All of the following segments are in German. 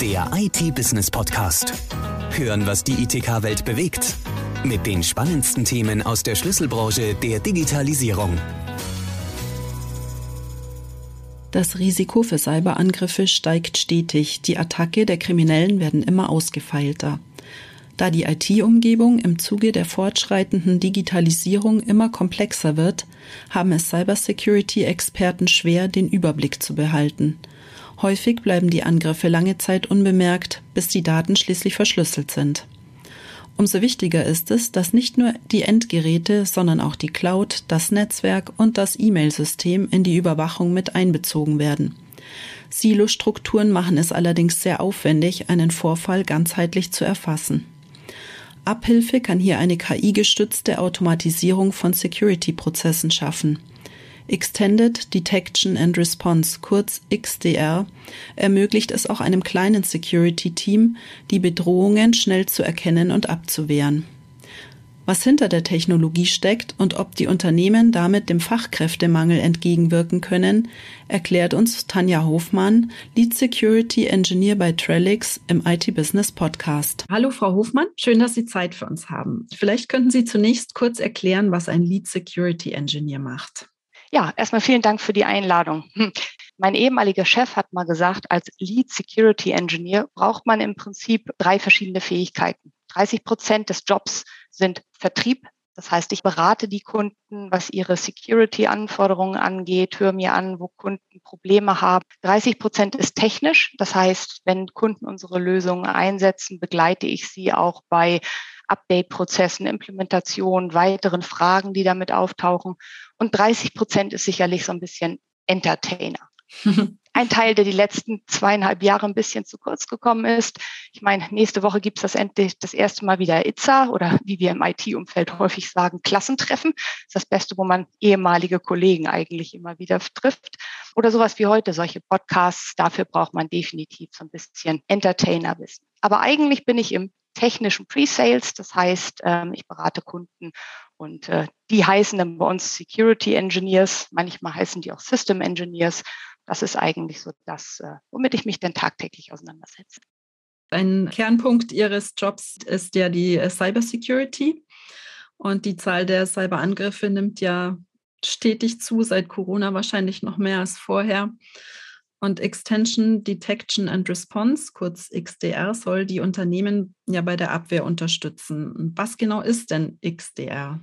Der IT-Business-Podcast. Hören, was die ITK-Welt bewegt. Mit den spannendsten Themen aus der Schlüsselbranche der Digitalisierung. Das Risiko für Cyberangriffe steigt stetig. Die Attacke der Kriminellen werden immer ausgefeilter. Da die IT-Umgebung im Zuge der fortschreitenden Digitalisierung immer komplexer wird, haben es Cybersecurity-Experten schwer, den Überblick zu behalten. Häufig bleiben die Angriffe lange Zeit unbemerkt, bis die Daten schließlich verschlüsselt sind. Umso wichtiger ist es, dass nicht nur die Endgeräte, sondern auch die Cloud, das Netzwerk und das E-Mail-System in die Überwachung mit einbezogen werden. Silo-Strukturen machen es allerdings sehr aufwendig, einen Vorfall ganzheitlich zu erfassen. Abhilfe kann hier eine KI-gestützte Automatisierung von Security-Prozessen schaffen. Extended Detection and Response, kurz XDR, ermöglicht es auch einem kleinen Security-Team, die Bedrohungen schnell zu erkennen und abzuwehren. Was hinter der Technologie steckt und ob die Unternehmen damit dem Fachkräftemangel entgegenwirken können, erklärt uns Tanja Hofmann, Lead Security Engineer bei Trellix im IT Business Podcast. Hallo Frau Hofmann, schön, dass Sie Zeit für uns haben. Vielleicht könnten Sie zunächst kurz erklären, was ein Lead Security Engineer macht. Ja, erstmal vielen Dank für die Einladung. Hm. Mein ehemaliger Chef hat mal gesagt, als Lead Security Engineer braucht man im Prinzip drei verschiedene Fähigkeiten. 30 Prozent des Jobs sind Vertrieb. Das heißt, ich berate die Kunden, was ihre Security-Anforderungen angeht, höre mir an, wo Kunden Probleme haben. 30 Prozent ist technisch. Das heißt, wenn Kunden unsere Lösungen einsetzen, begleite ich sie auch bei Update-Prozessen, Implementation, weiteren Fragen, die damit auftauchen. Und 30 Prozent ist sicherlich so ein bisschen Entertainer. ein Teil, der die letzten zweieinhalb Jahre ein bisschen zu kurz gekommen ist. Ich meine, nächste Woche gibt es das endlich das erste Mal wieder ITSA oder wie wir im IT-Umfeld häufig sagen, Klassentreffen. Das ist das Beste, wo man ehemalige Kollegen eigentlich immer wieder trifft. Oder sowas wie heute, solche Podcasts. Dafür braucht man definitiv so ein bisschen Entertainer-Wissen. Aber eigentlich bin ich im technischen Pre-Sales. Das heißt, ähm, ich berate Kunden und äh, die heißen dann bei uns Security Engineers. Manchmal heißen die auch System Engineers. Das ist eigentlich so das, äh, womit ich mich denn tagtäglich auseinandersetze. Ein Kernpunkt Ihres Jobs ist ja die äh, Cybersecurity. Und die Zahl der Cyberangriffe nimmt ja stetig zu, seit Corona wahrscheinlich noch mehr als vorher. Und Extension Detection and Response, kurz XDR, soll die Unternehmen ja bei der Abwehr unterstützen. Was genau ist denn XDR?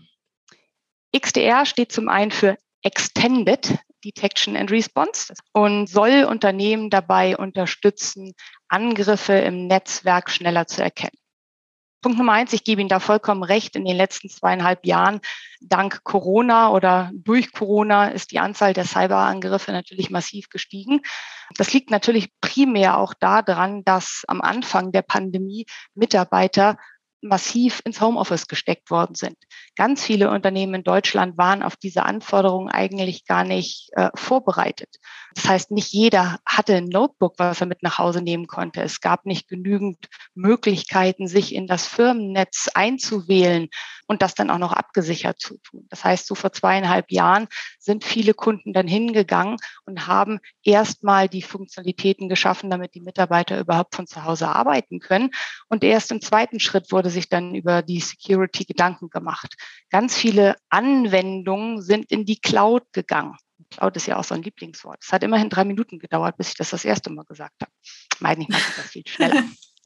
XDR steht zum einen für Extended Detection and Response und soll Unternehmen dabei unterstützen, Angriffe im Netzwerk schneller zu erkennen. Punkt Nummer eins, ich gebe Ihnen da vollkommen recht. In den letzten zweieinhalb Jahren, dank Corona oder durch Corona, ist die Anzahl der Cyberangriffe natürlich massiv gestiegen. Das liegt natürlich primär auch daran, dass am Anfang der Pandemie Mitarbeiter massiv ins Homeoffice gesteckt worden sind. Ganz viele Unternehmen in Deutschland waren auf diese Anforderungen eigentlich gar nicht äh, vorbereitet. Das heißt, nicht jeder hatte ein Notebook, was er mit nach Hause nehmen konnte. Es gab nicht genügend Möglichkeiten, sich in das Firmennetz einzuwählen und das dann auch noch abgesichert zu tun. Das heißt, so vor zweieinhalb Jahren sind viele Kunden dann hingegangen und haben erstmal die Funktionalitäten geschaffen, damit die Mitarbeiter überhaupt von zu Hause arbeiten können. Und erst im zweiten Schritt wurde sich dann über die Security Gedanken gemacht. Ganz viele Anwendungen sind in die Cloud gegangen. Cloud ist ja auch so ein Lieblingswort. Es hat immerhin drei Minuten gedauert, bis ich das das erste Mal gesagt habe. Meine, ich mache das viel schneller.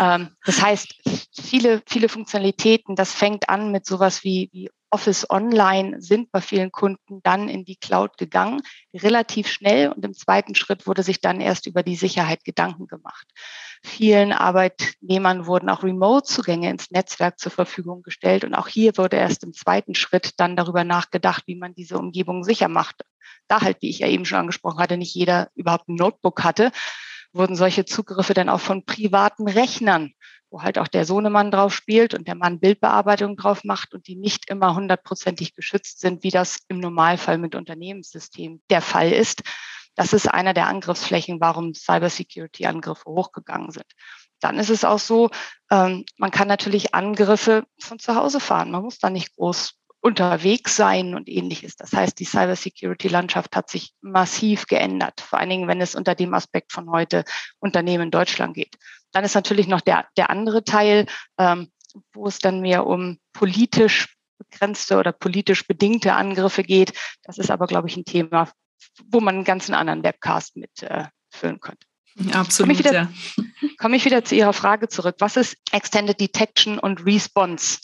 ähm, das heißt, viele, viele Funktionalitäten, das fängt an mit sowas wie, wie Office Online sind bei vielen Kunden dann in die Cloud gegangen, relativ schnell. Und im zweiten Schritt wurde sich dann erst über die Sicherheit Gedanken gemacht. Vielen Arbeitnehmern wurden auch Remote-Zugänge ins Netzwerk zur Verfügung gestellt. Und auch hier wurde erst im zweiten Schritt dann darüber nachgedacht, wie man diese Umgebung sicher macht. Da halt, wie ich ja eben schon angesprochen hatte, nicht jeder überhaupt ein Notebook hatte, wurden solche Zugriffe dann auch von privaten Rechnern wo halt auch der Sohnemann drauf spielt und der Mann Bildbearbeitung drauf macht und die nicht immer hundertprozentig geschützt sind, wie das im Normalfall mit Unternehmenssystemen der Fall ist. Das ist einer der Angriffsflächen, warum Cybersecurity-Angriffe hochgegangen sind. Dann ist es auch so, ähm, man kann natürlich Angriffe von zu Hause fahren. Man muss da nicht groß unterwegs sein und ähnliches. Das heißt, die Cybersecurity-Landschaft hat sich massiv geändert, vor allen Dingen, wenn es unter dem Aspekt von heute Unternehmen in Deutschland geht. Dann ist natürlich noch der, der andere Teil, ähm, wo es dann mehr um politisch begrenzte oder politisch bedingte Angriffe geht. Das ist aber, glaube ich, ein Thema, wo man einen ganzen anderen Webcast mit äh, füllen könnte. Absolut, komme ich, wieder, ja. komme ich wieder zu Ihrer Frage zurück. Was ist Extended Detection und Response?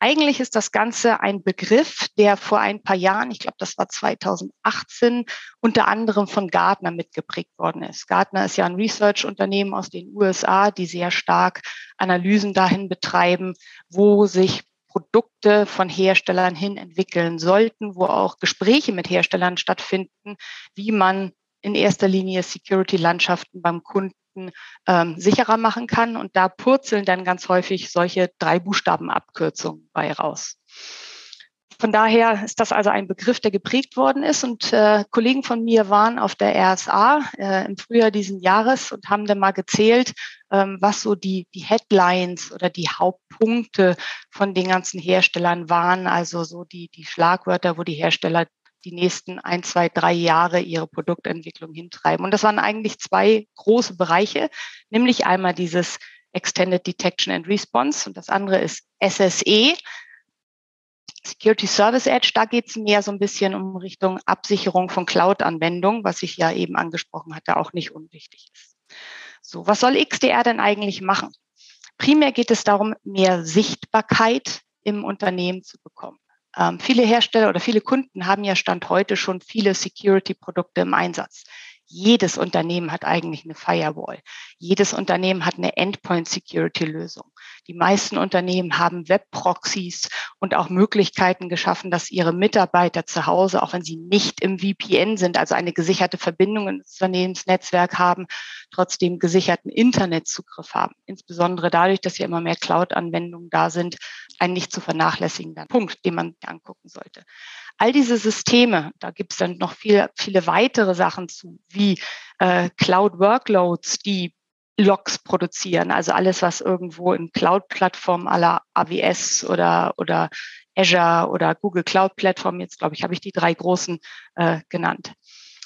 Eigentlich ist das Ganze ein Begriff, der vor ein paar Jahren, ich glaube, das war 2018, unter anderem von Gartner mitgeprägt worden ist. Gartner ist ja ein Research-Unternehmen aus den USA, die sehr stark Analysen dahin betreiben, wo sich Produkte von Herstellern hin entwickeln sollten, wo auch Gespräche mit Herstellern stattfinden, wie man in erster Linie Security-Landschaften beim Kunden ähm, sicherer machen kann. Und da purzeln dann ganz häufig solche drei Buchstabenabkürzungen bei raus. Von daher ist das also ein Begriff, der geprägt worden ist. Und äh, Kollegen von mir waren auf der RSA äh, im Frühjahr diesen Jahres und haben dann mal gezählt, ähm, was so die, die Headlines oder die Hauptpunkte von den ganzen Herstellern waren. Also so die, die Schlagwörter, wo die Hersteller die nächsten ein, zwei, drei Jahre ihre Produktentwicklung hintreiben. Und das waren eigentlich zwei große Bereiche, nämlich einmal dieses Extended Detection and Response und das andere ist SSE, Security Service Edge. Da geht es mehr so ein bisschen um Richtung Absicherung von Cloud-Anwendungen, was ich ja eben angesprochen hatte, auch nicht unwichtig ist. So, was soll XDR denn eigentlich machen? Primär geht es darum, mehr Sichtbarkeit im Unternehmen zu bekommen. Ähm, viele Hersteller oder viele Kunden haben ja Stand heute schon viele Security-Produkte im Einsatz. Jedes Unternehmen hat eigentlich eine Firewall. Jedes Unternehmen hat eine Endpoint-Security-Lösung. Die meisten Unternehmen haben Web-Proxys und auch Möglichkeiten geschaffen, dass ihre Mitarbeiter zu Hause, auch wenn sie nicht im VPN sind, also eine gesicherte Verbindung ins Unternehmensnetzwerk haben, trotzdem gesicherten Internetzugriff haben. Insbesondere dadurch, dass ja immer mehr Cloud-Anwendungen da sind, ein nicht zu vernachlässigender Punkt, den man angucken sollte. All diese Systeme, da gibt es dann noch viel, viele weitere Sachen zu, wie äh, Cloud-Workloads, die Logs produzieren, also alles, was irgendwo in Cloud-Plattformen aller AWS oder, oder Azure oder Google Cloud-Plattformen, jetzt glaube ich, habe ich die drei großen äh, genannt.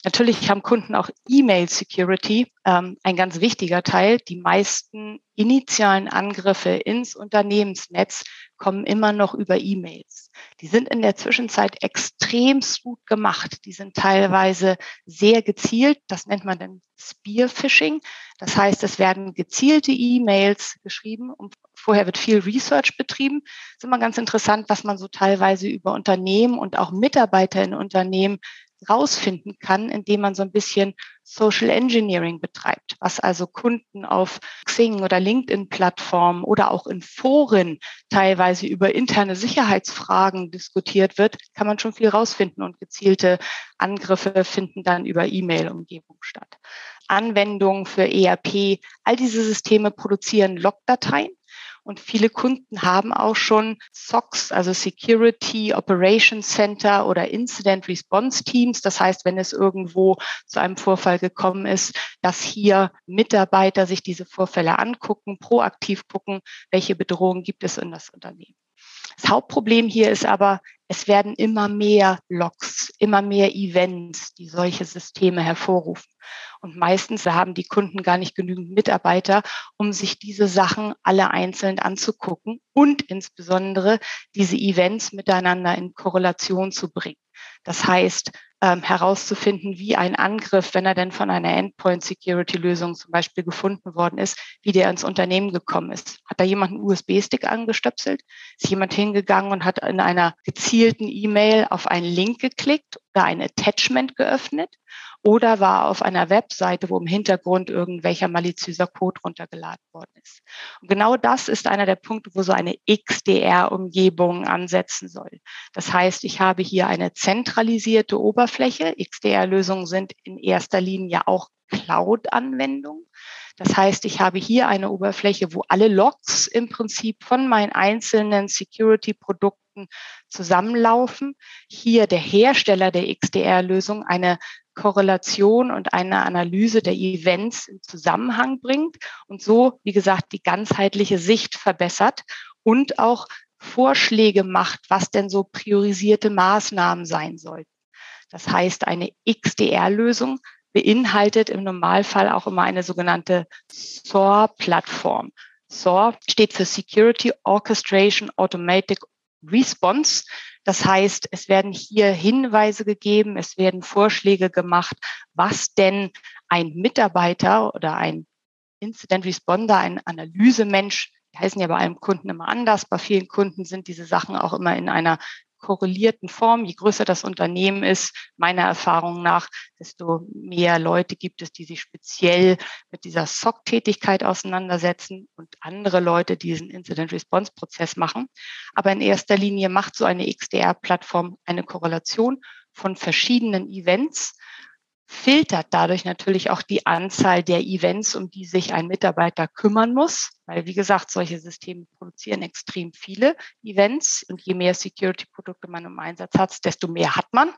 Natürlich haben Kunden auch E-Mail Security, ähm, ein ganz wichtiger Teil. Die meisten initialen Angriffe ins Unternehmensnetz kommen immer noch über E-Mails. Die sind in der Zwischenzeit extrem gut gemacht. Die sind teilweise sehr gezielt. Das nennt man dann Spearphishing. Das heißt, es werden gezielte E-Mails geschrieben und vorher wird viel Research betrieben. Das ist immer ganz interessant, was man so teilweise über Unternehmen und auch Mitarbeiter in Unternehmen rausfinden kann, indem man so ein bisschen Social Engineering betreibt, was also Kunden auf Xing oder LinkedIn-Plattformen oder auch in Foren teilweise über interne Sicherheitsfragen diskutiert wird, kann man schon viel rausfinden und gezielte Angriffe finden dann über E-Mail-Umgebung statt. Anwendungen für ERP, all diese Systeme produzieren Logdateien und viele Kunden haben auch schon SOCs, also Security Operations Center oder Incident Response Teams. Das heißt, wenn es irgendwo zu einem Vorfall gekommen ist, dass hier Mitarbeiter sich diese Vorfälle angucken, proaktiv gucken, welche Bedrohungen gibt es in das Unternehmen. Das Hauptproblem hier ist aber, es werden immer mehr Logs, immer mehr Events, die solche Systeme hervorrufen. Und meistens haben die Kunden gar nicht genügend Mitarbeiter, um sich diese Sachen alle einzeln anzugucken und insbesondere diese Events miteinander in Korrelation zu bringen. Das heißt, ähm, herauszufinden, wie ein Angriff, wenn er denn von einer Endpoint-Security-Lösung zum Beispiel gefunden worden ist, wie der ins Unternehmen gekommen ist. Hat da jemand einen USB-Stick angestöpselt? Ist jemand hingegangen und hat in einer gezielten E-Mail auf einen Link geklickt oder ein Attachment geöffnet? Oder war auf einer Webseite, wo im Hintergrund irgendwelcher maliziöser Code runtergeladen worden ist. Und genau das ist einer der Punkte, wo so eine XDR-Umgebung ansetzen soll. Das heißt, ich habe hier eine zentralisierte Oberfläche. XDR-Lösungen sind in erster Linie auch Cloud-Anwendungen. Das heißt, ich habe hier eine Oberfläche, wo alle Logs im Prinzip von meinen einzelnen Security-Produkten zusammenlaufen. Hier der Hersteller der XDR-Lösung eine Korrelation und eine Analyse der Events in Zusammenhang bringt und so, wie gesagt, die ganzheitliche Sicht verbessert und auch Vorschläge macht, was denn so priorisierte Maßnahmen sein sollten. Das heißt, eine XDR-Lösung beinhaltet im Normalfall auch immer eine sogenannte SOAR-Plattform. SOAR steht für Security Orchestration Automatic Response. Das heißt, es werden hier Hinweise gegeben, es werden Vorschläge gemacht, was denn ein Mitarbeiter oder ein Incident Responder, ein Analysemensch, die heißen ja bei einem Kunden immer anders. Bei vielen Kunden sind diese Sachen auch immer in einer korrelierten Form. Je größer das Unternehmen ist, meiner Erfahrung nach, desto mehr Leute gibt es, die sich speziell mit dieser SOC-Tätigkeit auseinandersetzen und andere Leute diesen Incident-Response-Prozess machen. Aber in erster Linie macht so eine XDR-Plattform eine Korrelation von verschiedenen Events filtert dadurch natürlich auch die Anzahl der Events, um die sich ein Mitarbeiter kümmern muss. Weil, wie gesagt, solche Systeme produzieren extrem viele Events und je mehr Security-Produkte man im Einsatz hat, desto mehr hat man.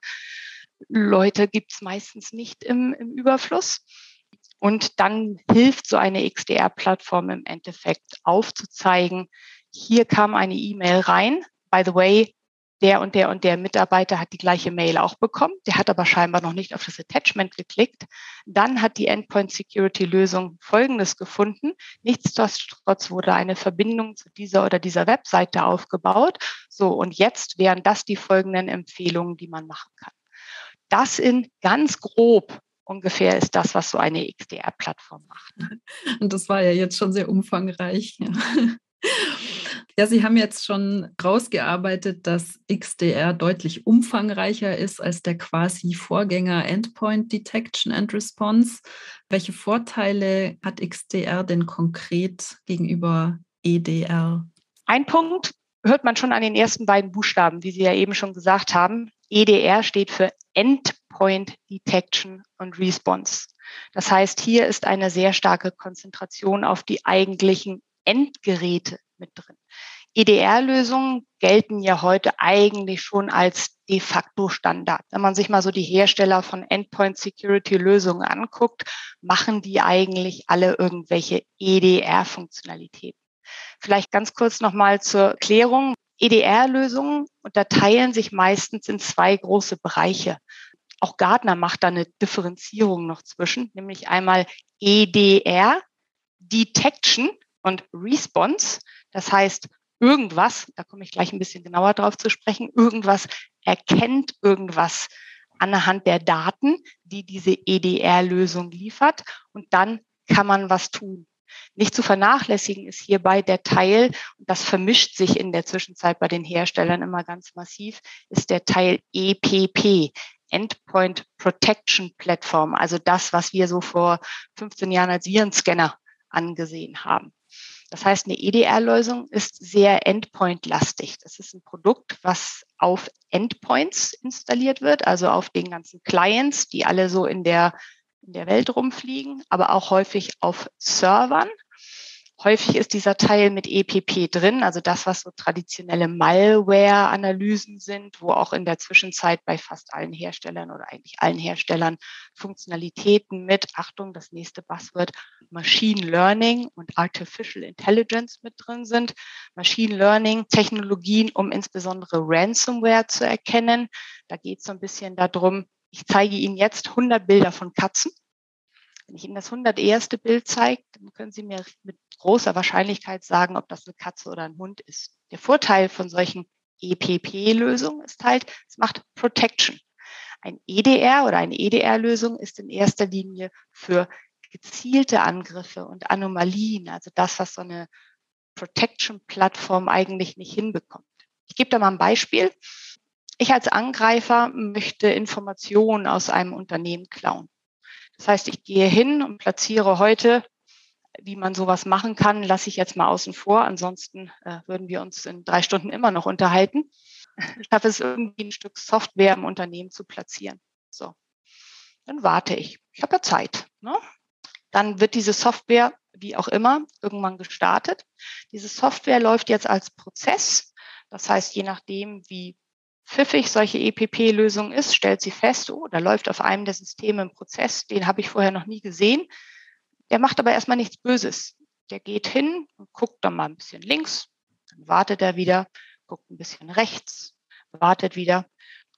Leute gibt es meistens nicht im, im Überfluss. Und dann hilft so eine XDR-Plattform im Endeffekt aufzuzeigen, hier kam eine E-Mail rein. By the way, der und der und der Mitarbeiter hat die gleiche Mail auch bekommen. Der hat aber scheinbar noch nicht auf das Attachment geklickt. Dann hat die Endpoint Security Lösung Folgendes gefunden. Nichtsdestotrotz wurde eine Verbindung zu dieser oder dieser Webseite aufgebaut. So, und jetzt wären das die folgenden Empfehlungen, die man machen kann. Das in ganz grob ungefähr ist das, was so eine XDR-Plattform macht. Und das war ja jetzt schon sehr umfangreich. Ja. Ja, Sie haben jetzt schon rausgearbeitet, dass XDR deutlich umfangreicher ist als der quasi Vorgänger Endpoint Detection and Response. Welche Vorteile hat XDR denn konkret gegenüber EDR? Ein Punkt hört man schon an den ersten beiden Buchstaben, wie Sie ja eben schon gesagt haben. EDR steht für Endpoint Detection and Response. Das heißt, hier ist eine sehr starke Konzentration auf die eigentlichen Endgeräte mit drin. EDR-Lösungen gelten ja heute eigentlich schon als de facto Standard. Wenn man sich mal so die Hersteller von Endpoint Security Lösungen anguckt, machen die eigentlich alle irgendwelche EDR-Funktionalitäten. Vielleicht ganz kurz nochmal zur Klärung. EDR-Lösungen unterteilen sich meistens in zwei große Bereiche. Auch Gartner macht da eine Differenzierung noch zwischen, nämlich einmal EDR, Detection und Response. Das heißt, irgendwas, da komme ich gleich ein bisschen genauer drauf zu sprechen, irgendwas erkennt irgendwas anhand der Daten, die diese EDR-Lösung liefert und dann kann man was tun. Nicht zu vernachlässigen ist hierbei der Teil, und das vermischt sich in der Zwischenzeit bei den Herstellern immer ganz massiv, ist der Teil EPP, Endpoint Protection Platform, also das, was wir so vor 15 Jahren als Virenscanner angesehen haben. Das heißt, eine EDR-Lösung ist sehr endpoint-lastig. Das ist ein Produkt, was auf Endpoints installiert wird, also auf den ganzen Clients, die alle so in der, in der Welt rumfliegen, aber auch häufig auf Servern. Häufig ist dieser Teil mit EPP drin, also das, was so traditionelle Malware-Analysen sind, wo auch in der Zwischenzeit bei fast allen Herstellern oder eigentlich allen Herstellern Funktionalitäten mit, Achtung, das nächste Buzzword, Machine Learning und Artificial Intelligence mit drin sind. Machine Learning Technologien, um insbesondere Ransomware zu erkennen. Da geht es so ein bisschen darum, ich zeige Ihnen jetzt 100 Bilder von Katzen wenn ich Ihnen das 101. Bild zeige, dann können Sie mir mit großer Wahrscheinlichkeit sagen, ob das eine Katze oder ein Hund ist. Der Vorteil von solchen EPP-Lösungen ist halt, es macht Protection. Ein EDR oder eine EDR-Lösung ist in erster Linie für gezielte Angriffe und Anomalien, also das, was so eine Protection-Plattform eigentlich nicht hinbekommt. Ich gebe da mal ein Beispiel. Ich als Angreifer möchte Informationen aus einem Unternehmen klauen. Das heißt, ich gehe hin und platziere heute, wie man sowas machen kann, lasse ich jetzt mal außen vor. Ansonsten äh, würden wir uns in drei Stunden immer noch unterhalten. Ich schaffe es irgendwie ein Stück Software im Unternehmen zu platzieren. So, dann warte ich. Ich habe ja Zeit. Ne? Dann wird diese Software, wie auch immer, irgendwann gestartet. Diese Software läuft jetzt als Prozess. Das heißt, je nachdem, wie pfiffig solche EPP-Lösung ist, stellt sie fest, oh, da läuft auf einem der Systeme ein Prozess, den habe ich vorher noch nie gesehen. Der macht aber erstmal nichts Böses. Der geht hin und guckt dann mal ein bisschen links, dann wartet er wieder guckt ein bisschen rechts, wartet wieder,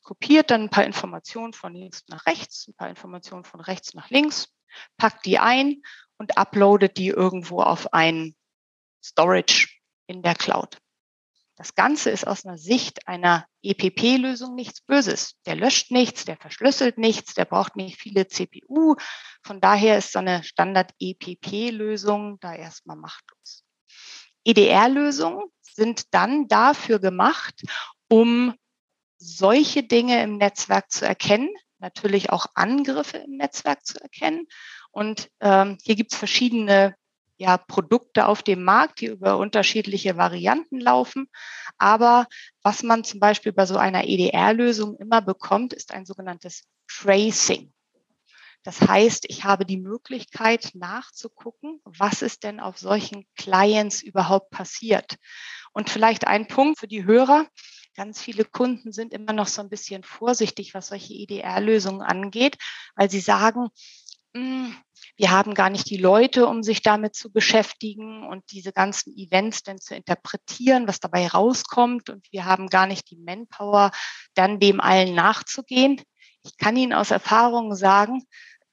kopiert dann ein paar Informationen von links nach rechts, ein paar Informationen von rechts nach links, packt die ein und uploadet die irgendwo auf ein Storage in der Cloud. Das Ganze ist aus einer Sicht einer EPP-Lösung nichts Böses. Der löscht nichts, der verschlüsselt nichts, der braucht nicht viele CPU. Von daher ist so eine Standard-EPP-Lösung da erstmal machtlos. EDR-Lösungen sind dann dafür gemacht, um solche Dinge im Netzwerk zu erkennen, natürlich auch Angriffe im Netzwerk zu erkennen. Und ähm, hier gibt es verschiedene ja, Produkte auf dem Markt, die über unterschiedliche Varianten laufen. Aber was man zum Beispiel bei so einer EDR-Lösung immer bekommt, ist ein sogenanntes Tracing. Das heißt, ich habe die Möglichkeit nachzugucken, was ist denn auf solchen Clients überhaupt passiert. Und vielleicht ein Punkt für die Hörer. Ganz viele Kunden sind immer noch so ein bisschen vorsichtig, was solche EDR-Lösungen angeht, weil sie sagen, wir haben gar nicht die Leute, um sich damit zu beschäftigen und diese ganzen Events dann zu interpretieren, was dabei rauskommt. Und wir haben gar nicht die Manpower, dann dem allen nachzugehen. Ich kann Ihnen aus Erfahrung sagen,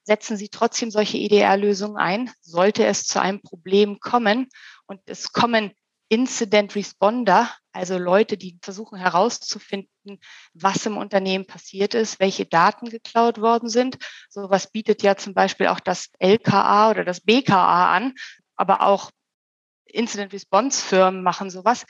setzen Sie trotzdem solche EDR-Lösungen ein, sollte es zu einem Problem kommen. Und es kommen Incident Responder, also Leute, die versuchen herauszufinden, was im Unternehmen passiert ist, welche Daten geklaut worden sind. Sowas bietet ja zum Beispiel auch das LKA oder das BKA an, aber auch Incident Response Firmen machen sowas.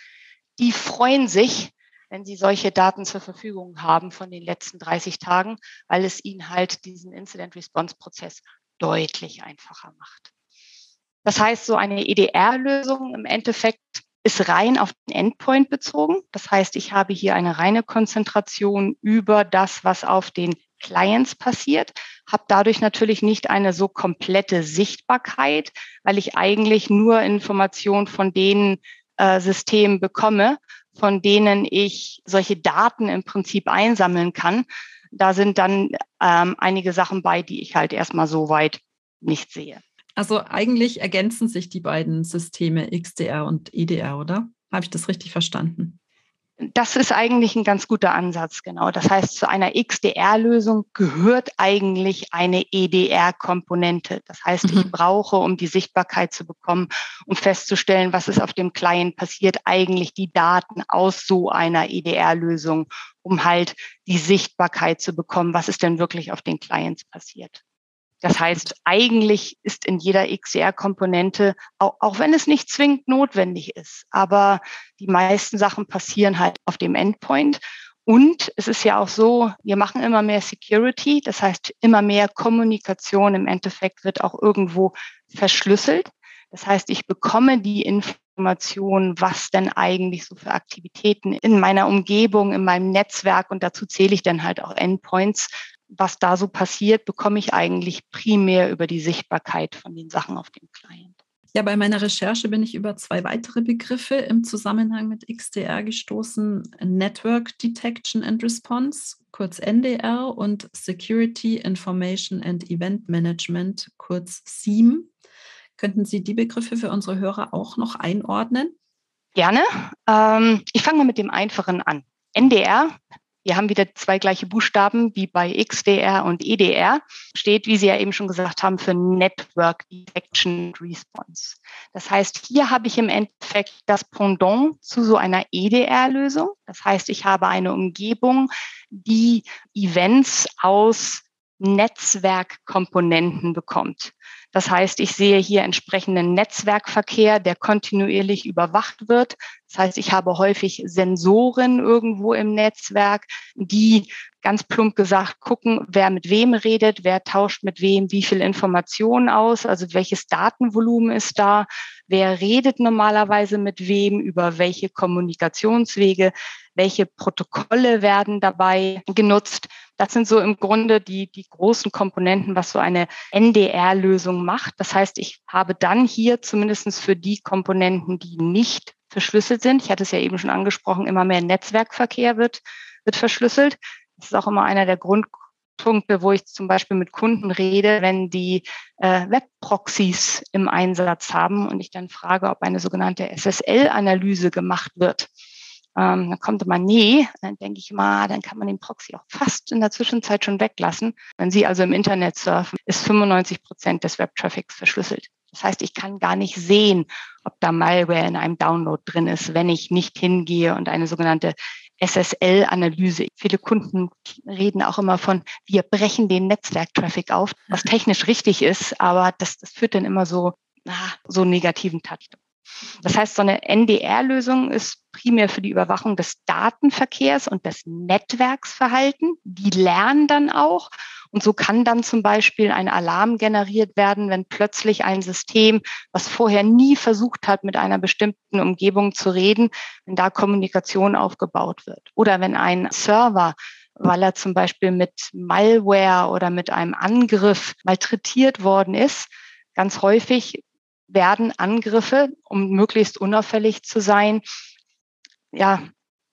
Die freuen sich, wenn sie solche Daten zur Verfügung haben von den letzten 30 Tagen, weil es ihnen halt diesen Incident Response Prozess deutlich einfacher macht. Das heißt, so eine EDR-Lösung im Endeffekt ist rein auf den Endpoint bezogen. Das heißt, ich habe hier eine reine Konzentration über das, was auf den Clients passiert, habe dadurch natürlich nicht eine so komplette Sichtbarkeit, weil ich eigentlich nur Informationen von den äh, Systemen bekomme, von denen ich solche Daten im Prinzip einsammeln kann. Da sind dann ähm, einige Sachen bei, die ich halt erstmal so weit nicht sehe. Also eigentlich ergänzen sich die beiden Systeme XDR und EDR, oder? Habe ich das richtig verstanden? Das ist eigentlich ein ganz guter Ansatz, genau. Das heißt, zu einer XDR-Lösung gehört eigentlich eine EDR-Komponente. Das heißt, ich mhm. brauche, um die Sichtbarkeit zu bekommen, um festzustellen, was ist auf dem Client passiert, eigentlich die Daten aus so einer EDR-Lösung, um halt die Sichtbarkeit zu bekommen, was ist denn wirklich auf den Clients passiert. Das heißt, eigentlich ist in jeder XR-Komponente, auch, auch wenn es nicht zwingend notwendig ist, aber die meisten Sachen passieren halt auf dem Endpoint. Und es ist ja auch so, wir machen immer mehr Security, das heißt, immer mehr Kommunikation im Endeffekt wird auch irgendwo verschlüsselt. Das heißt, ich bekomme die Information, was denn eigentlich so für Aktivitäten in meiner Umgebung, in meinem Netzwerk und dazu zähle ich dann halt auch Endpoints was da so passiert, bekomme ich eigentlich primär über die Sichtbarkeit von den Sachen auf dem Client. Ja, bei meiner Recherche bin ich über zwei weitere Begriffe im Zusammenhang mit XDR gestoßen. Network Detection and Response, kurz NDR, und Security Information and Event Management, kurz SIEM. Könnten Sie die Begriffe für unsere Hörer auch noch einordnen? Gerne. Ähm, ich fange mal mit dem Einfachen an. NDR wir haben wieder zwei gleiche Buchstaben wie bei XDR und EDR. Steht, wie Sie ja eben schon gesagt haben, für Network Detection Response. Das heißt, hier habe ich im Endeffekt das Pendant zu so einer EDR-Lösung. Das heißt, ich habe eine Umgebung, die Events aus Netzwerkkomponenten bekommt. Das heißt, ich sehe hier entsprechenden Netzwerkverkehr, der kontinuierlich überwacht wird. Das heißt, ich habe häufig Sensoren irgendwo im Netzwerk, die ganz plump gesagt gucken, wer mit wem redet, wer tauscht mit wem, wie viel Informationen aus, also welches Datenvolumen ist da, wer redet normalerweise mit wem, über welche Kommunikationswege, welche Protokolle werden dabei genutzt. Das sind so im Grunde die, die großen Komponenten, was so eine NDR-Lösung macht. Das heißt, ich habe dann hier zumindestens für die Komponenten, die nicht verschlüsselt sind, ich hatte es ja eben schon angesprochen, immer mehr Netzwerkverkehr wird, wird verschlüsselt. Das ist auch immer einer der Grundpunkte, wo ich zum Beispiel mit Kunden rede, wenn die äh, Webproxys im Einsatz haben und ich dann frage, ob eine sogenannte SSL-Analyse gemacht wird Ähm, dann kommt immer, nee, dann denke ich mal, dann kann man den Proxy auch fast in der Zwischenzeit schon weglassen. Wenn Sie also im Internet surfen, ist 95 Prozent des Webtraffics verschlüsselt. Das heißt, ich kann gar nicht sehen, ob da Malware in einem Download drin ist, wenn ich nicht hingehe und eine sogenannte SSL-Analyse. Viele Kunden reden auch immer von, wir brechen den Netzwerktraffic auf, was technisch richtig ist, aber das, das führt dann immer so, na, so negativen Touch. Das heißt, so eine NDR-Lösung ist primär für die Überwachung des Datenverkehrs und des Netzwerksverhalten. Die lernen dann auch. Und so kann dann zum Beispiel ein Alarm generiert werden, wenn plötzlich ein System, was vorher nie versucht hat, mit einer bestimmten Umgebung zu reden, wenn da Kommunikation aufgebaut wird. Oder wenn ein Server weil er zum Beispiel mit Malware oder mit einem Angriff malträtiert worden ist. Ganz häufig werden Angriffe, um möglichst unauffällig zu sein, ja,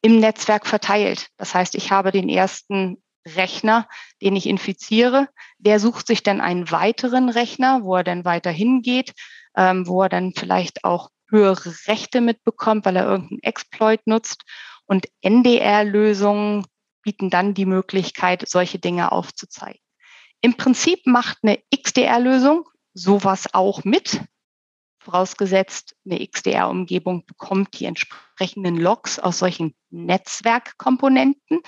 im Netzwerk verteilt. Das heißt, ich habe den ersten Rechner, den ich infiziere, der sucht sich dann einen weiteren Rechner, wo er dann weiter hingeht, ähm, wo er dann vielleicht auch höhere Rechte mitbekommt, weil er irgendeinen Exploit nutzt. Und NDR-Lösungen bieten dann die Möglichkeit, solche Dinge aufzuzeigen. Im Prinzip macht eine XDR-Lösung sowas auch mit vorausgesetzt eine XDR-Umgebung bekommt die entsprechenden Logs aus solchen Netzwerkkomponenten.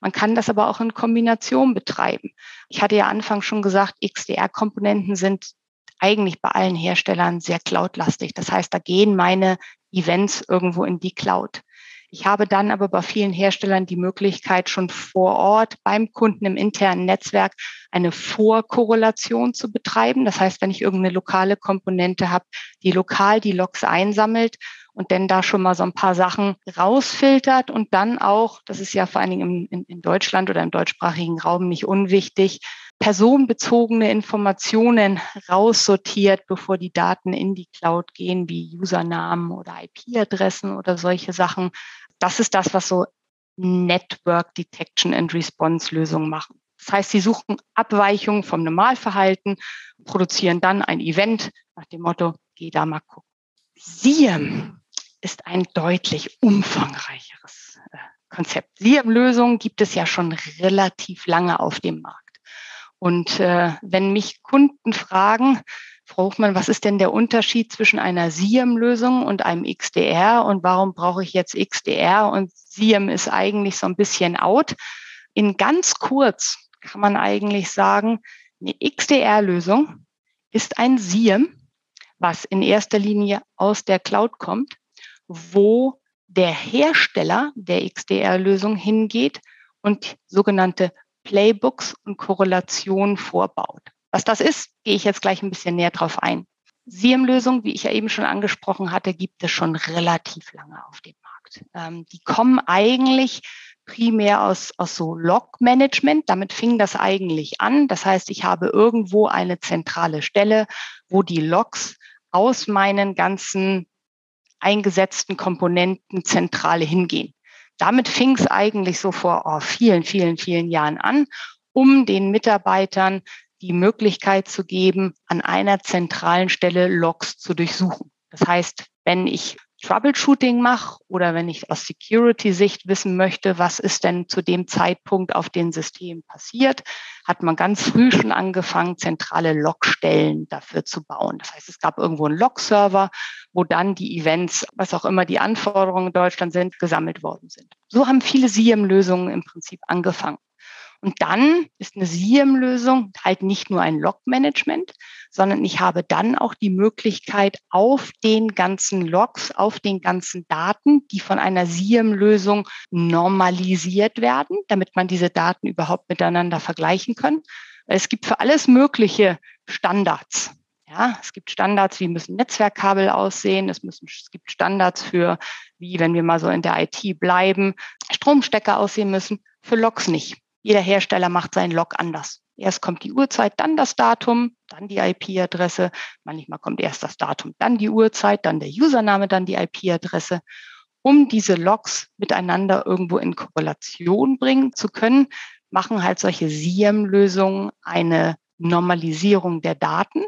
Man kann das aber auch in Kombination betreiben. Ich hatte ja Anfang schon gesagt, XDR-Komponenten sind eigentlich bei allen Herstellern sehr cloudlastig. Das heißt, da gehen meine Events irgendwo in die Cloud. Ich habe dann aber bei vielen Herstellern die Möglichkeit, schon vor Ort beim Kunden im internen Netzwerk eine Vorkorrelation zu betreiben. Das heißt, wenn ich irgendeine lokale Komponente habe, die lokal die Logs einsammelt und dann da schon mal so ein paar Sachen rausfiltert und dann auch, das ist ja vor allen Dingen in, in Deutschland oder im deutschsprachigen Raum nicht unwichtig, personenbezogene Informationen raussortiert, bevor die Daten in die Cloud gehen, wie Usernamen oder IP-Adressen oder solche Sachen. Das ist das, was so Network Detection and Response Lösungen machen. Das heißt, sie suchen Abweichungen vom Normalverhalten, produzieren dann ein Event nach dem Motto, geh da mal gucken. SIEM ist ein deutlich umfangreicheres äh, Konzept. SIEM-Lösungen gibt es ja schon relativ lange auf dem Markt. Und äh, wenn mich Kunden fragen, Frau Hochmann, was ist denn der Unterschied zwischen einer SIEM-Lösung und einem XDR und warum brauche ich jetzt XDR und SIEM ist eigentlich so ein bisschen out? In ganz kurz kann man eigentlich sagen, eine XDR-Lösung ist ein SIEM, was in erster Linie aus der Cloud kommt, wo der Hersteller der XDR-Lösung hingeht und sogenannte Playbooks und Korrelationen vorbaut. Was das ist, gehe ich jetzt gleich ein bisschen näher drauf ein. SIEM-Lösungen, wie ich ja eben schon angesprochen hatte, gibt es schon relativ lange auf dem Markt. Ähm, die kommen eigentlich primär aus, aus so Log-Management. Damit fing das eigentlich an. Das heißt, ich habe irgendwo eine zentrale Stelle, wo die Logs aus meinen ganzen eingesetzten Komponenten zentrale hingehen damit fing es eigentlich so vor oh, vielen, vielen, vielen Jahren an, um den Mitarbeitern die Möglichkeit zu geben, an einer zentralen Stelle Logs zu durchsuchen. Das heißt, wenn ich Troubleshooting mache oder wenn ich aus Security-Sicht wissen möchte, was ist denn zu dem Zeitpunkt auf den Systemen passiert, hat man ganz früh schon angefangen, zentrale Logstellen dafür zu bauen. Das heißt, es gab irgendwo einen Log-Server, wo dann die Events, was auch immer die Anforderungen in Deutschland sind, gesammelt worden sind. So haben viele SIEM-Lösungen im Prinzip angefangen. Und dann ist eine SIEM-Lösung halt nicht nur ein Log-Management, sondern ich habe dann auch die Möglichkeit, auf den ganzen Logs, auf den ganzen Daten, die von einer SIEM-Lösung normalisiert werden, damit man diese Daten überhaupt miteinander vergleichen kann. Es gibt für alles Mögliche Standards. Ja, es gibt Standards, wie müssen Netzwerkkabel aussehen. Es, müssen, es gibt Standards für, wie, wenn wir mal so in der IT bleiben, Stromstecker aussehen müssen. Für Logs nicht. Jeder Hersteller macht seinen Log anders. Erst kommt die Uhrzeit, dann das Datum, dann die IP-Adresse. Manchmal kommt erst das Datum, dann die Uhrzeit, dann der Username, dann die IP-Adresse. Um diese Logs miteinander irgendwo in Korrelation bringen zu können, machen halt solche SIEM-Lösungen eine Normalisierung der Daten.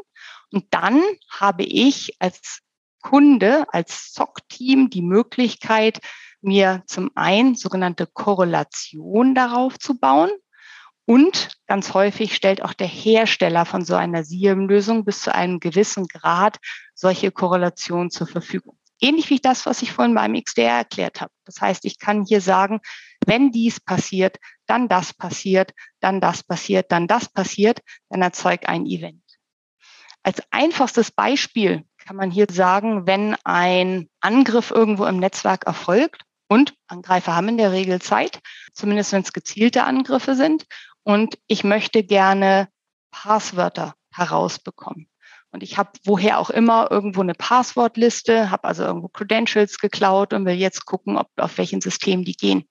Und dann habe ich als Kunde, als SOC-Team die Möglichkeit, mir zum einen sogenannte Korrelation darauf zu bauen. Und ganz häufig stellt auch der Hersteller von so einer SIEM-Lösung bis zu einem gewissen Grad solche Korrelationen zur Verfügung. Ähnlich wie das, was ich vorhin beim XDR erklärt habe. Das heißt, ich kann hier sagen, wenn dies passiert, dann das passiert, dann das passiert, dann das passiert, dann erzeugt ein Event. Als einfachstes Beispiel kann man hier sagen, wenn ein Angriff irgendwo im Netzwerk erfolgt und Angreifer haben in der Regel Zeit, zumindest wenn es gezielte Angriffe sind, und ich möchte gerne Passwörter herausbekommen. Und ich habe woher auch immer irgendwo eine Passwortliste, habe also irgendwo Credentials geklaut und will jetzt gucken, ob auf welchen System die gehen.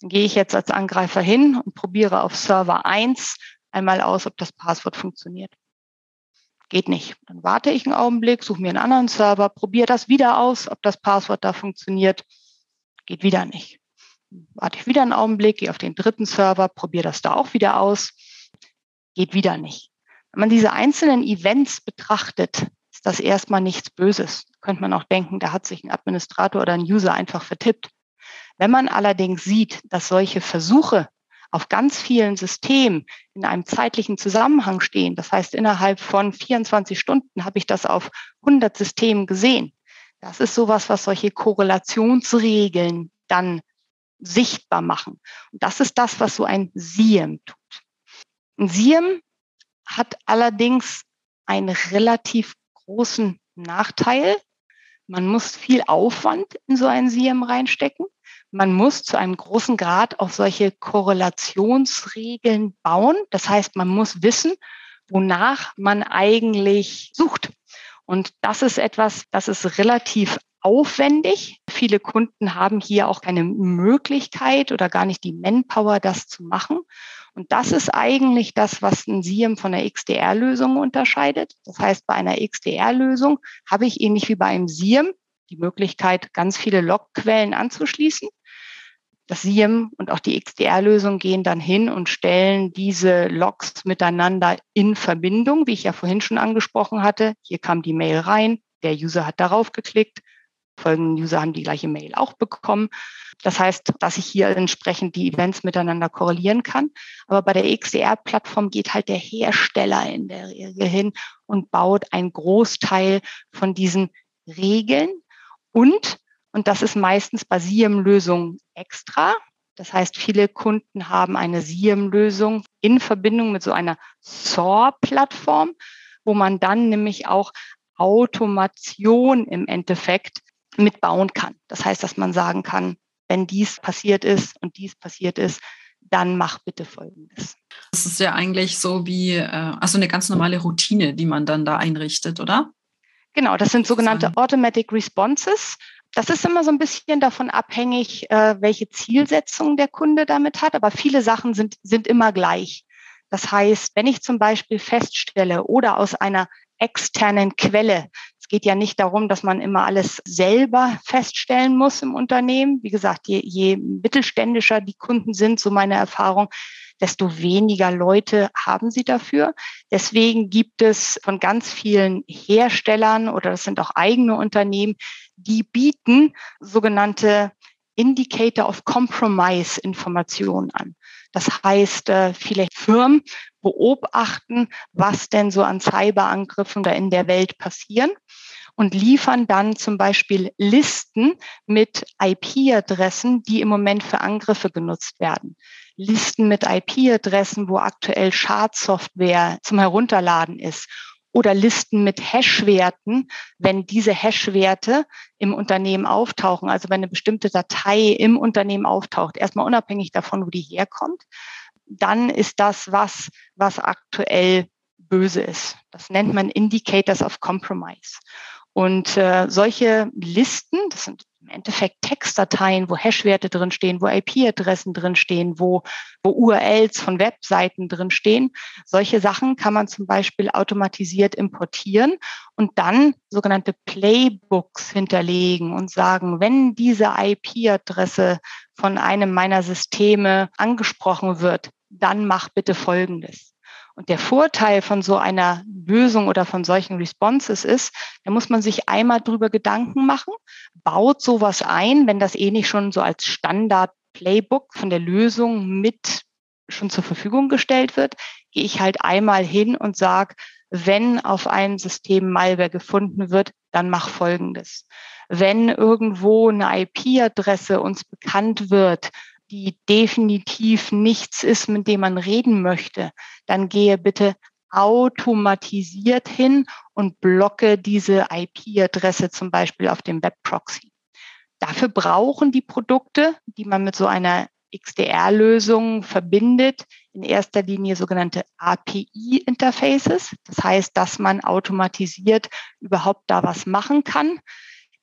Dann gehe ich jetzt als Angreifer hin und probiere auf Server 1 einmal aus, ob das Passwort funktioniert. Geht nicht. Dann warte ich einen Augenblick, suche mir einen anderen Server, probiere das wieder aus, ob das Passwort da funktioniert. Geht wieder nicht. Warte ich wieder einen Augenblick, gehe auf den dritten Server, probiere das da auch wieder aus. Geht wieder nicht. Wenn man diese einzelnen Events betrachtet, ist das erstmal nichts Böses. Könnte man auch denken, da hat sich ein Administrator oder ein User einfach vertippt. Wenn man allerdings sieht, dass solche Versuche auf ganz vielen Systemen in einem zeitlichen Zusammenhang stehen. Das heißt, innerhalb von 24 Stunden habe ich das auf 100 Systemen gesehen. Das ist sowas, was solche Korrelationsregeln dann sichtbar machen. Und das ist das, was so ein SIEM tut. Ein SIEM hat allerdings einen relativ großen Nachteil. Man muss viel Aufwand in so ein SIEM reinstecken man muss zu einem großen Grad auf solche Korrelationsregeln bauen. Das heißt, man muss wissen, wonach man eigentlich sucht. Und das ist etwas, das ist relativ aufwendig. Viele Kunden haben hier auch keine Möglichkeit oder gar nicht die Manpower, das zu machen. Und das ist eigentlich das, was ein SIEM von der XDR-Lösung unterscheidet. Das heißt, bei einer XDR-Lösung habe ich ähnlich wie bei einem SIEM die Möglichkeit, ganz viele Logquellen anzuschließen das SIEM und auch die XDR-Lösung gehen dann hin und stellen diese Logs miteinander in Verbindung, wie ich ja vorhin schon angesprochen hatte. Hier kam die Mail rein, der User hat darauf geklickt, folgende User haben die gleiche Mail auch bekommen. Das heißt, dass ich hier entsprechend die Events miteinander korrelieren kann. Aber bei der XDR-Plattform geht halt der Hersteller in der Regel hin und baut einen Großteil von diesen Regeln und und das ist meistens bei SIEM-Lösungen extra. Das heißt, viele Kunden haben eine SIEM-Lösung in Verbindung mit so einer SOAR-Plattform, wo man dann nämlich auch Automation im Endeffekt mitbauen kann. Das heißt, dass man sagen kann, wenn dies passiert ist und dies passiert ist, dann mach bitte Folgendes. Das ist ja eigentlich so wie, äh, also eine ganz normale Routine, die man dann da einrichtet, oder? Genau, das sind sogenannte Automatic Responses. Das ist immer so ein bisschen davon abhängig, äh, welche Zielsetzung der Kunde damit hat. Aber viele Sachen sind, sind immer gleich. Das heißt, wenn ich zum Beispiel feststelle oder aus einer externen Quelle, es geht ja nicht darum, dass man immer alles selber feststellen muss im Unternehmen. Wie gesagt, je, je mittelständischer die Kunden sind, so meine Erfahrung, desto weniger Leute haben sie dafür. Deswegen gibt es von ganz vielen Herstellern oder das sind auch eigene Unternehmen, die bieten sogenannte Indicator of Compromise Informationen an. Das heißt, äh, viele Firmen beobachten, was denn so an Cyberangriffen da in der Welt passieren und liefern dann zum Beispiel Listen mit IP-Adressen, die im Moment für Angriffe genutzt werden. Listen mit IP-Adressen, wo aktuell Schadsoftware zum Herunterladen ist oder Listen mit Hash-Werten, wenn diese Hash-Werte im Unternehmen auftauchen, also wenn eine bestimmte Datei im Unternehmen auftaucht, erstmal unabhängig davon, wo die herkommt, dann ist das was, was aktuell böse ist. Das nennt man Indicators of Compromise. Und äh, solche Listen, das sind im Endeffekt Textdateien, wo Hashwerte drinstehen, wo IP-Adressen drinstehen, wo, wo URLs von Webseiten drinstehen. Solche Sachen kann man zum Beispiel automatisiert importieren und dann sogenannte Playbooks hinterlegen und sagen, wenn diese IP-Adresse von einem meiner Systeme angesprochen wird, dann mach bitte Folgendes. Und der Vorteil von so einer Lösung oder von solchen Responses ist, da muss man sich einmal drüber Gedanken machen, baut sowas ein, wenn das eh nicht schon so als Standard Playbook von der Lösung mit schon zur Verfügung gestellt wird, gehe ich halt einmal hin und sage, wenn auf einem System Malware gefunden wird, dann mach Folgendes. Wenn irgendwo eine IP-Adresse uns bekannt wird, die definitiv nichts ist, mit dem man reden möchte, dann gehe bitte automatisiert hin und blocke diese IP-Adresse zum Beispiel auf dem Webproxy. Dafür brauchen die Produkte, die man mit so einer XDR-Lösung verbindet, in erster Linie sogenannte API-Interfaces. Das heißt, dass man automatisiert überhaupt da was machen kann.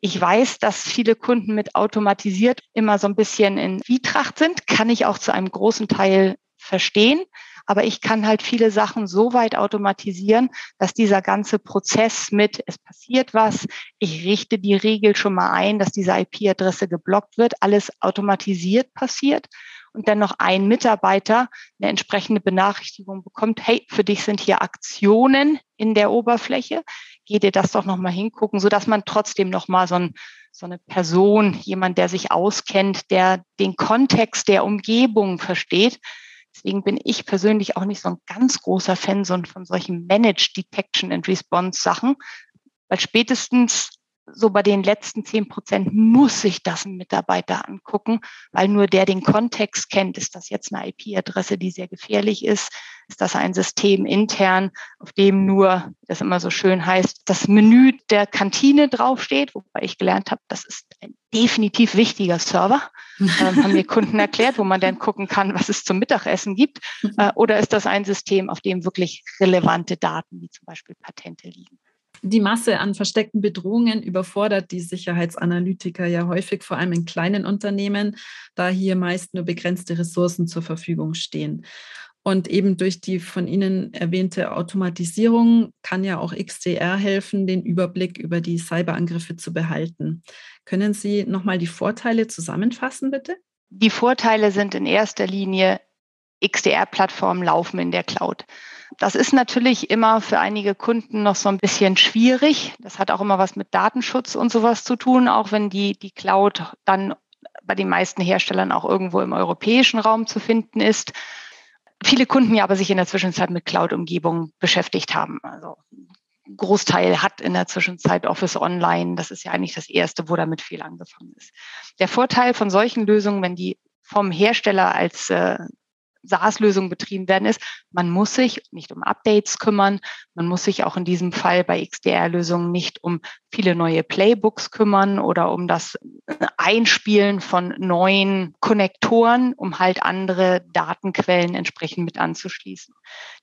Ich weiß, dass viele Kunden mit automatisiert immer so ein bisschen in Wietracht sind, kann ich auch zu einem großen Teil verstehen. Aber ich kann halt viele Sachen so weit automatisieren, dass dieser ganze Prozess mit, es passiert was, ich richte die Regel schon mal ein, dass diese IP-Adresse geblockt wird, alles automatisiert passiert und dann noch ein Mitarbeiter eine entsprechende Benachrichtigung bekommt, hey, für dich sind hier Aktionen in der Oberfläche, geh dir das doch nochmal hingucken, so dass man trotzdem nochmal so, ein, so eine Person, jemand, der sich auskennt, der den Kontext der Umgebung versteht, Deswegen bin ich persönlich auch nicht so ein ganz großer Fan von solchen Managed Detection and Response Sachen, weil spätestens so bei den letzten zehn Prozent muss sich das ein Mitarbeiter angucken, weil nur der den Kontext kennt. Ist das jetzt eine IP-Adresse, die sehr gefährlich ist? Ist das ein System intern, auf dem nur, das immer so schön heißt, das Menü der Kantine draufsteht, wobei ich gelernt habe, das ist ein definitiv wichtiger Server, ähm, haben mir Kunden erklärt, wo man dann gucken kann, was es zum Mittagessen gibt. Äh, oder ist das ein System, auf dem wirklich relevante Daten, wie zum Beispiel Patente liegen? Die Masse an versteckten Bedrohungen überfordert die Sicherheitsanalytiker ja häufig, vor allem in kleinen Unternehmen, da hier meist nur begrenzte Ressourcen zur Verfügung stehen. Und eben durch die von Ihnen erwähnte Automatisierung kann ja auch XDR helfen, den Überblick über die Cyberangriffe zu behalten. Können Sie nochmal die Vorteile zusammenfassen, bitte? Die Vorteile sind in erster Linie, XDR-Plattformen laufen in der Cloud. Das ist natürlich immer für einige Kunden noch so ein bisschen schwierig. Das hat auch immer was mit Datenschutz und sowas zu tun, auch wenn die, die Cloud dann bei den meisten Herstellern auch irgendwo im europäischen Raum zu finden ist. Viele Kunden ja aber sich in der Zwischenzeit mit Cloud-Umgebungen beschäftigt haben. Also Großteil hat in der Zwischenzeit Office Online. Das ist ja eigentlich das Erste, wo damit viel angefangen ist. Der Vorteil von solchen Lösungen, wenn die vom Hersteller als äh, SaaS-Lösungen betrieben werden, ist, man muss sich nicht um Updates kümmern, man muss sich auch in diesem Fall bei XDR-Lösungen nicht um viele neue Playbooks kümmern oder um das Einspielen von neuen Konnektoren, um halt andere Datenquellen entsprechend mit anzuschließen.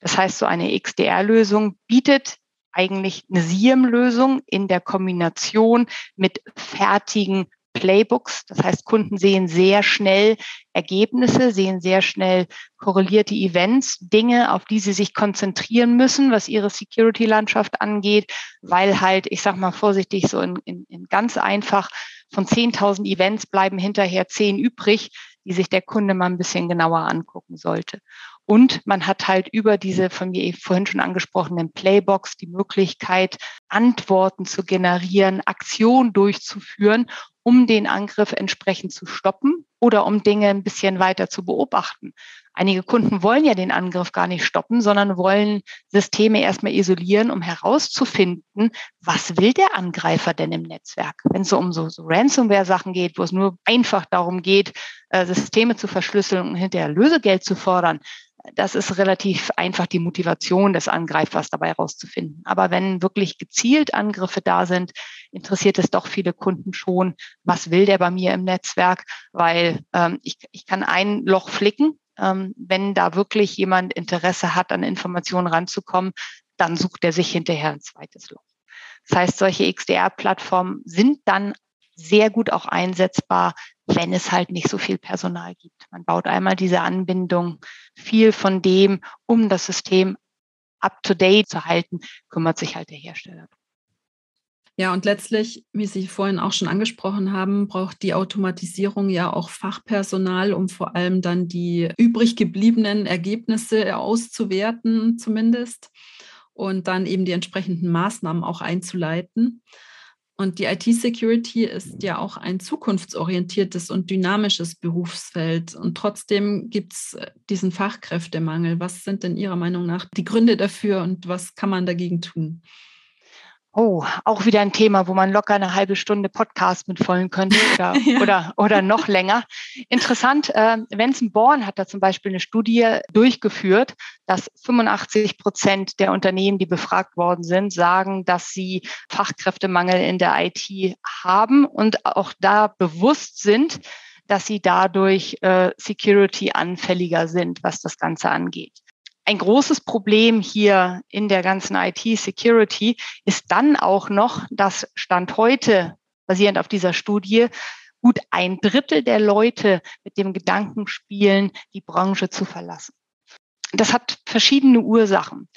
Das heißt, so eine XDR-Lösung bietet eigentlich eine SIEM-Lösung in der Kombination mit fertigen Playbooks. Das heißt, Kunden sehen sehr schnell Ergebnisse, sehen sehr schnell korrelierte Events, Dinge, auf die sie sich konzentrieren müssen, was ihre Security-Landschaft angeht, weil halt, ich sage mal vorsichtig, so in, in, in ganz einfach von 10.000 Events bleiben hinterher 10 übrig, die sich der Kunde mal ein bisschen genauer angucken sollte. Und man hat halt über diese von mir vorhin schon angesprochenen Playbox die Möglichkeit, Antworten zu generieren, Aktionen durchzuführen, um den Angriff entsprechend zu stoppen oder um Dinge ein bisschen weiter zu beobachten. Einige Kunden wollen ja den Angriff gar nicht stoppen, sondern wollen Systeme erstmal isolieren, um herauszufinden, was will der Angreifer denn im Netzwerk? Wenn es so um so, so Ransomware-Sachen geht, wo es nur einfach darum geht, äh, Systeme zu verschlüsseln und hinterher Lösegeld zu fordern, das ist relativ einfach die Motivation des Angreifers dabei herauszufinden. Aber wenn wirklich gezielt Angriffe da sind, interessiert es doch viele Kunden schon, was will der bei mir im Netzwerk, weil ähm, ich, ich kann ein Loch flicken. Ähm, wenn da wirklich jemand Interesse hat, an Informationen ranzukommen, dann sucht er sich hinterher ein zweites Loch. Das heißt, solche XDR-Plattformen sind dann sehr gut auch einsetzbar, wenn es halt nicht so viel Personal gibt. Man baut einmal diese Anbindung. Viel von dem, um das System up-to-date zu halten, kümmert sich halt der Hersteller. Ja, und letztlich, wie Sie vorhin auch schon angesprochen haben, braucht die Automatisierung ja auch Fachpersonal, um vor allem dann die übrig gebliebenen Ergebnisse auszuwerten, zumindest, und dann eben die entsprechenden Maßnahmen auch einzuleiten. Und die IT-Security ist ja auch ein zukunftsorientiertes und dynamisches Berufsfeld. Und trotzdem gibt es äh, diesen Fachkräftemangel. Was sind denn Ihrer Meinung nach die Gründe dafür und was kann man dagegen tun? Oh, auch wieder ein Thema, wo man locker eine halbe Stunde Podcast mitvollen könnte oder, ja. oder, oder noch länger. Interessant, äh, Vincent Born hat da zum Beispiel eine Studie durchgeführt, dass 85 Prozent der Unternehmen, die befragt worden sind, sagen, dass sie Fachkräftemangel in der IT haben und auch da bewusst sind, dass sie dadurch äh, Security anfälliger sind, was das Ganze angeht. Ein großes Problem hier in der ganzen IT-Security ist dann auch noch, dass Stand heute, basierend auf dieser Studie, gut ein Drittel der Leute mit dem Gedanken spielen, die Branche zu verlassen. Das hat verschiedene Ursachen.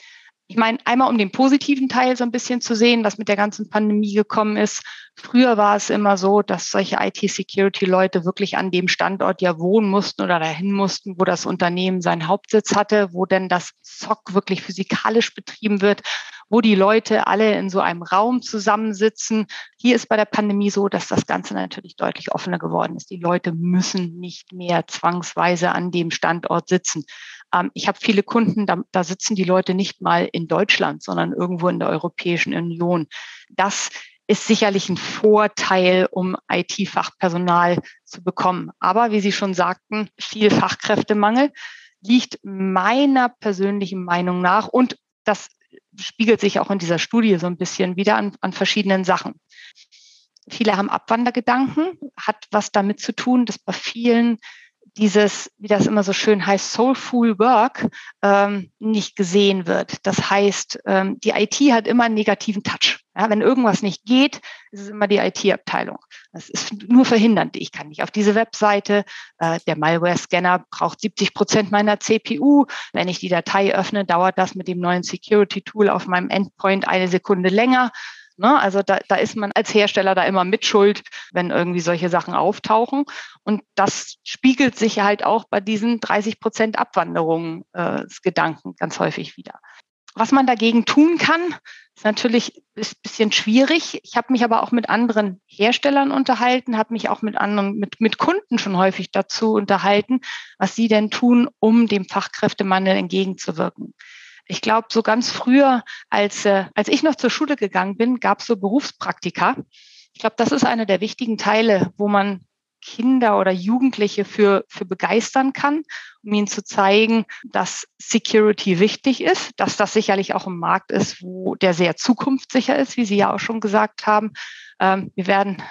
Ich meine, einmal um den positiven Teil so ein bisschen zu sehen, was mit der ganzen Pandemie gekommen ist. Früher war es immer so, dass solche IT-Security-Leute wirklich an dem Standort ja wohnen mussten oder dahin mussten, wo das Unternehmen seinen Hauptsitz hatte, wo denn das SOC wirklich physikalisch betrieben wird, wo die Leute alle in so einem Raum zusammensitzen. Hier ist bei der Pandemie so, dass das Ganze natürlich deutlich offener geworden ist. Die Leute müssen nicht mehr zwangsweise an dem Standort sitzen. Ähm, ich habe viele Kunden, da, da sitzen die Leute nicht mal in Deutschland, sondern irgendwo in der Europäischen Union. Das ist sicherlich ein Vorteil, um IT-Fachpersonal zu bekommen. Aber wie Sie schon sagten, viel Fachkräftemangel liegt meiner persönlichen Meinung nach und das spiegelt sich auch in dieser Studie so ein bisschen wieder an, an verschiedenen Sachen. Viele haben Abwandergedanken, hat was damit zu tun, dass bei vielen dieses, wie das immer so schön heißt, Soulful Work ähm, nicht gesehen wird. Das heißt, ähm, die IT hat immer einen negativen Touch. Ja, wenn irgendwas nicht geht, ist es immer die IT-Abteilung. Das ist nur verhindernd. Ich kann nicht auf diese Webseite. Äh, der Malware-Scanner braucht 70 Prozent meiner CPU. Wenn ich die Datei öffne, dauert das mit dem neuen Security-Tool auf meinem Endpoint eine Sekunde länger. Ne? Also da, da ist man als Hersteller da immer mitschuld, wenn irgendwie solche Sachen auftauchen. Und das spiegelt sich halt auch bei diesen 30 Prozent Abwanderungen äh, Gedanken ganz häufig wieder. Was man dagegen tun kann, ist natürlich ein bisschen schwierig. Ich habe mich aber auch mit anderen Herstellern unterhalten, habe mich auch mit anderen, mit, mit Kunden schon häufig dazu unterhalten, was sie denn tun, um dem Fachkräftemangel entgegenzuwirken. Ich glaube, so ganz früher, als, äh, als ich noch zur Schule gegangen bin, gab es so Berufspraktika. Ich glaube, das ist einer der wichtigen Teile, wo man Kinder oder Jugendliche für, für begeistern kann, um ihnen zu zeigen, dass Security wichtig ist, dass das sicherlich auch ein Markt ist, wo der sehr zukunftssicher ist, wie Sie ja auch schon gesagt haben. Ähm, wir werden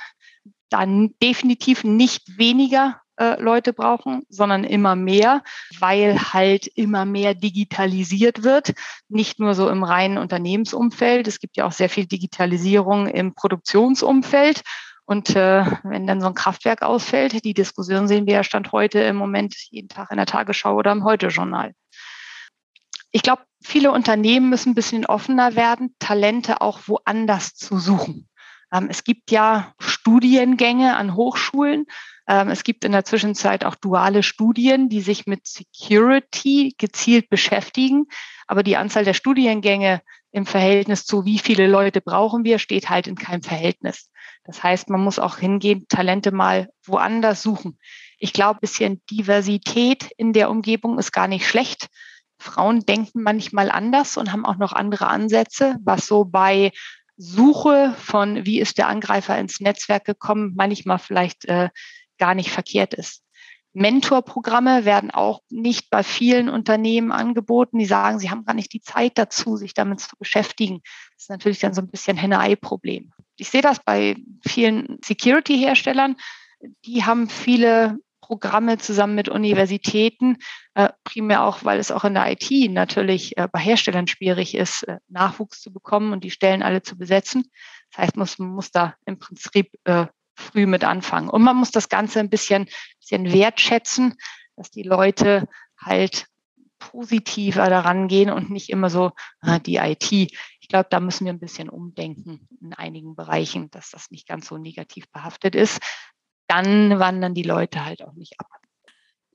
dann definitiv nicht weniger äh, Leute brauchen, sondern immer mehr, weil halt immer mehr digitalisiert wird. Nicht nur so im reinen Unternehmensumfeld. Es gibt ja auch sehr viel Digitalisierung im Produktionsumfeld. Und äh, wenn dann so ein Kraftwerk ausfällt, die Diskussion sehen wir ja Stand heute im Moment jeden Tag in der Tagesschau oder im Heute-Journal. Ich glaube, viele Unternehmen müssen ein bisschen offener werden, Talente auch woanders zu suchen. Ähm, es gibt ja Studiengänge an Hochschulen, es gibt in der Zwischenzeit auch duale Studien, die sich mit Security gezielt beschäftigen. Aber die Anzahl der Studiengänge im Verhältnis zu wie viele Leute brauchen wir, steht halt in keinem Verhältnis. Das heißt, man muss auch hingehen, Talente mal woanders suchen. Ich glaube, ein bisschen Diversität in der Umgebung ist gar nicht schlecht. Frauen denken manchmal anders und haben auch noch andere Ansätze, was so bei Suche von, wie ist der Angreifer ins Netzwerk gekommen, manchmal vielleicht äh, gar nicht verkehrt ist. Mentorprogramme werden auch nicht bei vielen Unternehmen angeboten. Die sagen, sie haben gar nicht die Zeit dazu, sich damit zu beschäftigen. Das ist natürlich dann so ein bisschen Henne-Ei-Problem. Ich sehe das bei vielen Security-Herstellern. Die haben viele Programme zusammen mit Universitäten, äh, primär auch, weil es auch in der IT natürlich äh, bei Herstellern schwierig ist, äh, Nachwuchs zu bekommen und die Stellen alle zu besetzen. Das heißt, muss, man muss da im Prinzip früh mit anfangen. Und man muss das Ganze ein bisschen, bisschen wertschätzen, dass die Leute halt positiver daran gehen und nicht immer so ah, die IT. Ich glaube, da müssen wir ein bisschen umdenken in einigen Bereichen, dass das nicht ganz so negativ behaftet ist. Dann wandern die Leute halt auch nicht ab.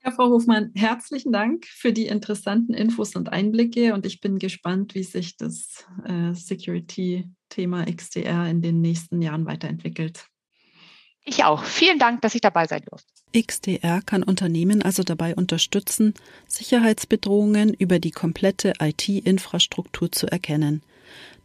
Ja, Frau Hofmann, herzlichen Dank für die interessanten Infos und Einblicke und ich bin gespannt, wie sich das äh, Security-Thema XDR in den nächsten Jahren weiterentwickelt. Ich auch. Vielen Dank, dass ich dabei sein durfte. XDR kann Unternehmen also dabei unterstützen, Sicherheitsbedrohungen über die komplette IT-Infrastruktur zu erkennen.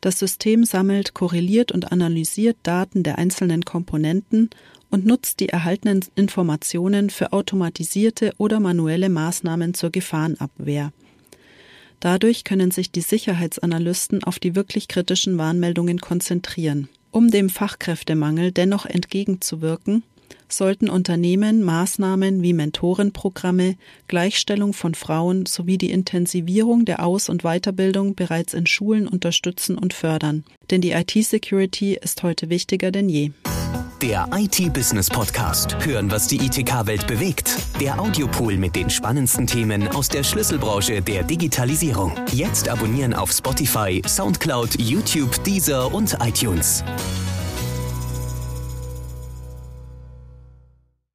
Das System sammelt, korreliert und analysiert Daten der einzelnen Komponenten und nutzt die erhaltenen Informationen für automatisierte oder manuelle Maßnahmen zur Gefahrenabwehr. Dadurch können sich die Sicherheitsanalysten auf die wirklich kritischen Warnmeldungen konzentrieren. Um dem Fachkräftemangel dennoch entgegenzuwirken, sollten Unternehmen Maßnahmen wie Mentorenprogramme, Gleichstellung von Frauen sowie die Intensivierung der Aus- und Weiterbildung bereits in Schulen unterstützen und fördern. Denn die IT-Security ist heute wichtiger denn je. Der IT-Business Podcast. Hören, was die ITK-Welt bewegt. Der Audiopool mit den spannendsten Themen aus der Schlüsselbranche der Digitalisierung. Jetzt abonnieren auf Spotify, Soundcloud, YouTube, Deezer und iTunes.